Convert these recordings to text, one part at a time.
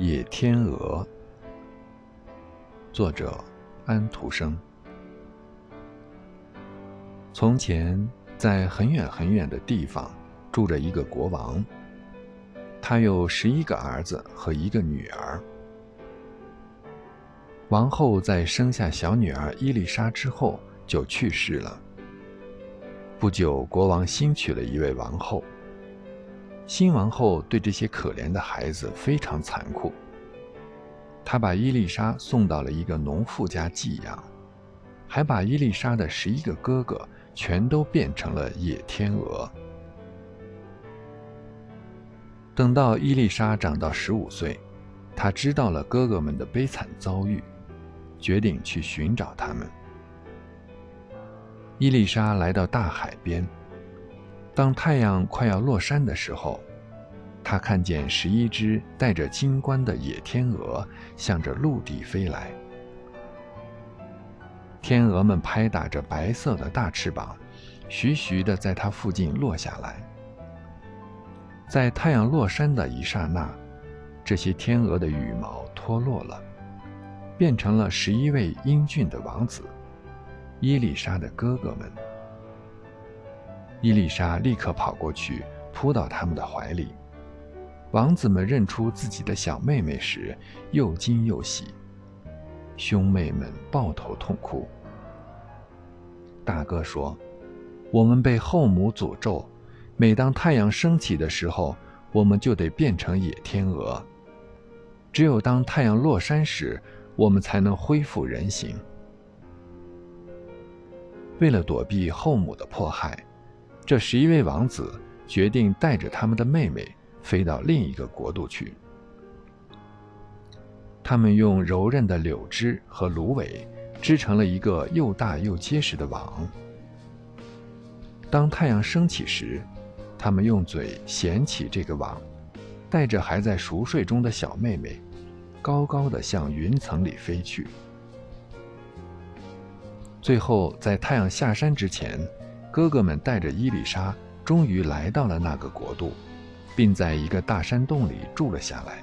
野天鹅，作者安徒生。从前，在很远很远的地方，住着一个国王。他有十一个儿子和一个女儿。王后在生下小女儿伊丽莎之后就去世了。不久，国王新娶了一位王后。新王后对这些可怜的孩子非常残酷。她把伊丽莎送到了一个农妇家寄养，还把伊丽莎的十一个哥哥全都变成了野天鹅。等到伊丽莎长到十五岁，她知道了哥哥们的悲惨遭遇，决定去寻找他们。伊丽莎来到大海边。当太阳快要落山的时候，他看见十一只带着金冠的野天鹅向着陆地飞来。天鹅们拍打着白色的大翅膀，徐徐地在它附近落下来。在太阳落山的一刹那，这些天鹅的羽毛脱落了，变成了十一位英俊的王子——伊丽莎的哥哥们。伊丽莎立刻跑过去，扑到他们的怀里。王子们认出自己的小妹妹时，又惊又喜。兄妹们抱头痛哭。大哥说：“我们被后母诅咒，每当太阳升起的时候，我们就得变成野天鹅；只有当太阳落山时，我们才能恢复人形。”为了躲避后母的迫害。这十一位王子决定带着他们的妹妹飞到另一个国度去。他们用柔韧的柳枝和芦苇织成了一个又大又结实的网。当太阳升起时，他们用嘴衔起这个网，带着还在熟睡中的小妹妹，高高的向云层里飞去。最后，在太阳下山之前。哥哥们带着伊丽莎，终于来到了那个国度，并在一个大山洞里住了下来。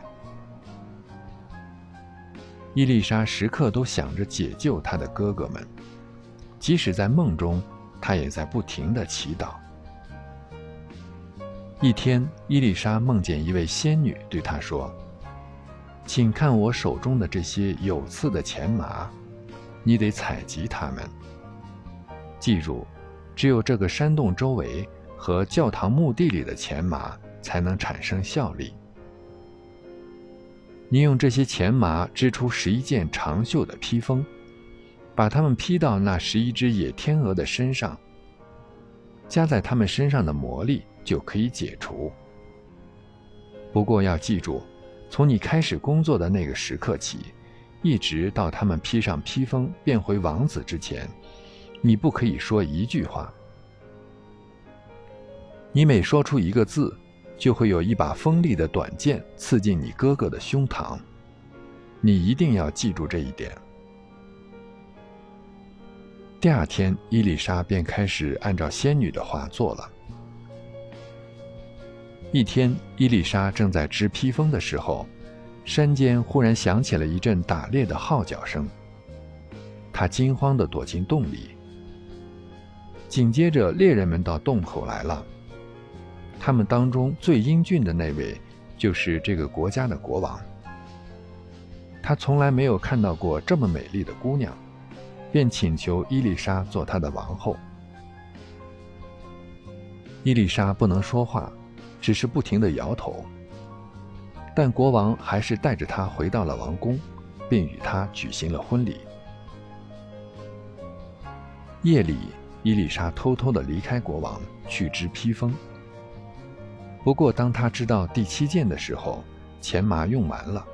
伊丽莎时刻都想着解救她的哥哥们，即使在梦中，她也在不停的祈祷。一天，伊丽莎梦见一位仙女对她说：“请看我手中的这些有刺的钱麻，你得采集它们。记住。”只有这个山洞周围和教堂墓地里的钱麻才能产生效力。你用这些钱麻织出十一件长袖的披风，把它们披到那十一只野天鹅的身上，加在它们身上的魔力就可以解除。不过要记住，从你开始工作的那个时刻起，一直到他们披上披风变回王子之前。你不可以说一句话。你每说出一个字，就会有一把锋利的短剑刺进你哥哥的胸膛。你一定要记住这一点。第二天，伊丽莎便开始按照仙女的话做了。一天，伊丽莎正在织披风的时候，山间忽然响起了一阵打猎的号角声。她惊慌地躲进洞里。紧接着，猎人们到洞口来了。他们当中最英俊的那位，就是这个国家的国王。他从来没有看到过这么美丽的姑娘，便请求伊丽莎做他的王后。伊丽莎不能说话，只是不停地摇头。但国王还是带着她回到了王宫，并与她举行了婚礼。夜里。伊丽莎偷偷地离开国王，去织披风。不过，当她知道第七件的时候，钱麻用完了。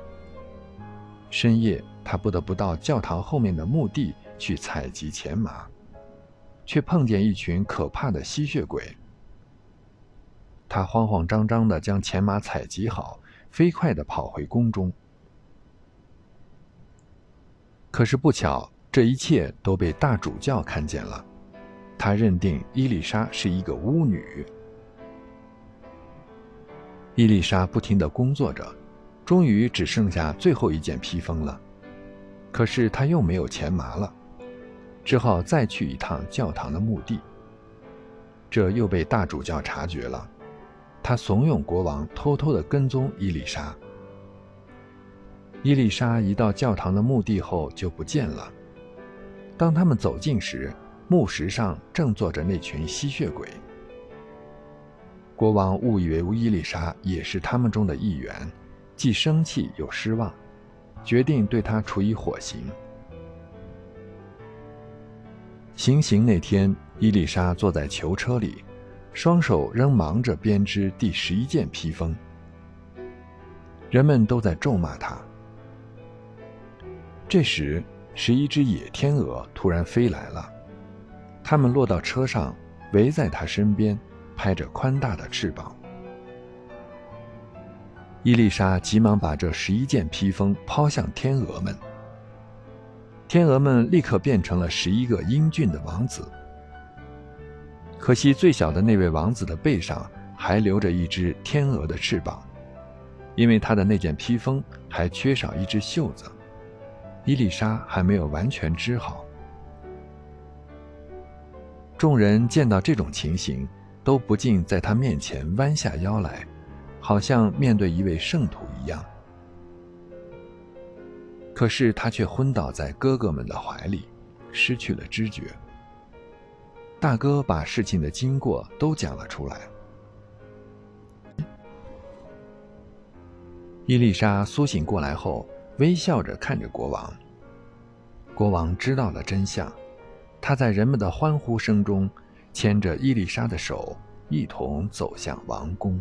深夜，她不得不到教堂后面的墓地去采集钱麻，却碰见一群可怕的吸血鬼。她慌慌张张地将钱麻采集好，飞快地跑回宫中。可是不巧，这一切都被大主教看见了。他认定伊丽莎是一个巫女。伊丽莎不停地工作着，终于只剩下最后一件披风了。可是他又没有钱麻了，只好再去一趟教堂的墓地。这又被大主教察觉了，他怂恿国王偷偷地跟踪伊丽莎。伊丽莎一到教堂的墓地后就不见了。当他们走近时，墓石上正坐着那群吸血鬼。国王误以为伊丽莎也是他们中的一员，既生气又失望，决定对她处以火刑。行刑那天，伊丽莎坐在囚车里，双手仍忙着编织第十一件披风。人们都在咒骂她。这时，十一只野天鹅突然飞来了，他们落到车上，围在他身边，拍着宽大的翅膀。伊丽莎急忙把这十一件披风抛向天鹅们，天鹅们立刻变成了十一个英俊的王子。可惜，最小的那位王子的背上还留着一只天鹅的翅膀，因为他的那件披风还缺少一只袖子。伊丽莎还没有完全织好。众人见到这种情形，都不禁在他面前弯下腰来，好像面对一位圣徒一样。可是他却昏倒在哥哥们的怀里，失去了知觉。大哥把事情的经过都讲了出来。伊丽莎苏醒过来后。微笑着看着国王。国王知道了真相，他在人们的欢呼声中，牵着伊丽莎的手，一同走向王宫。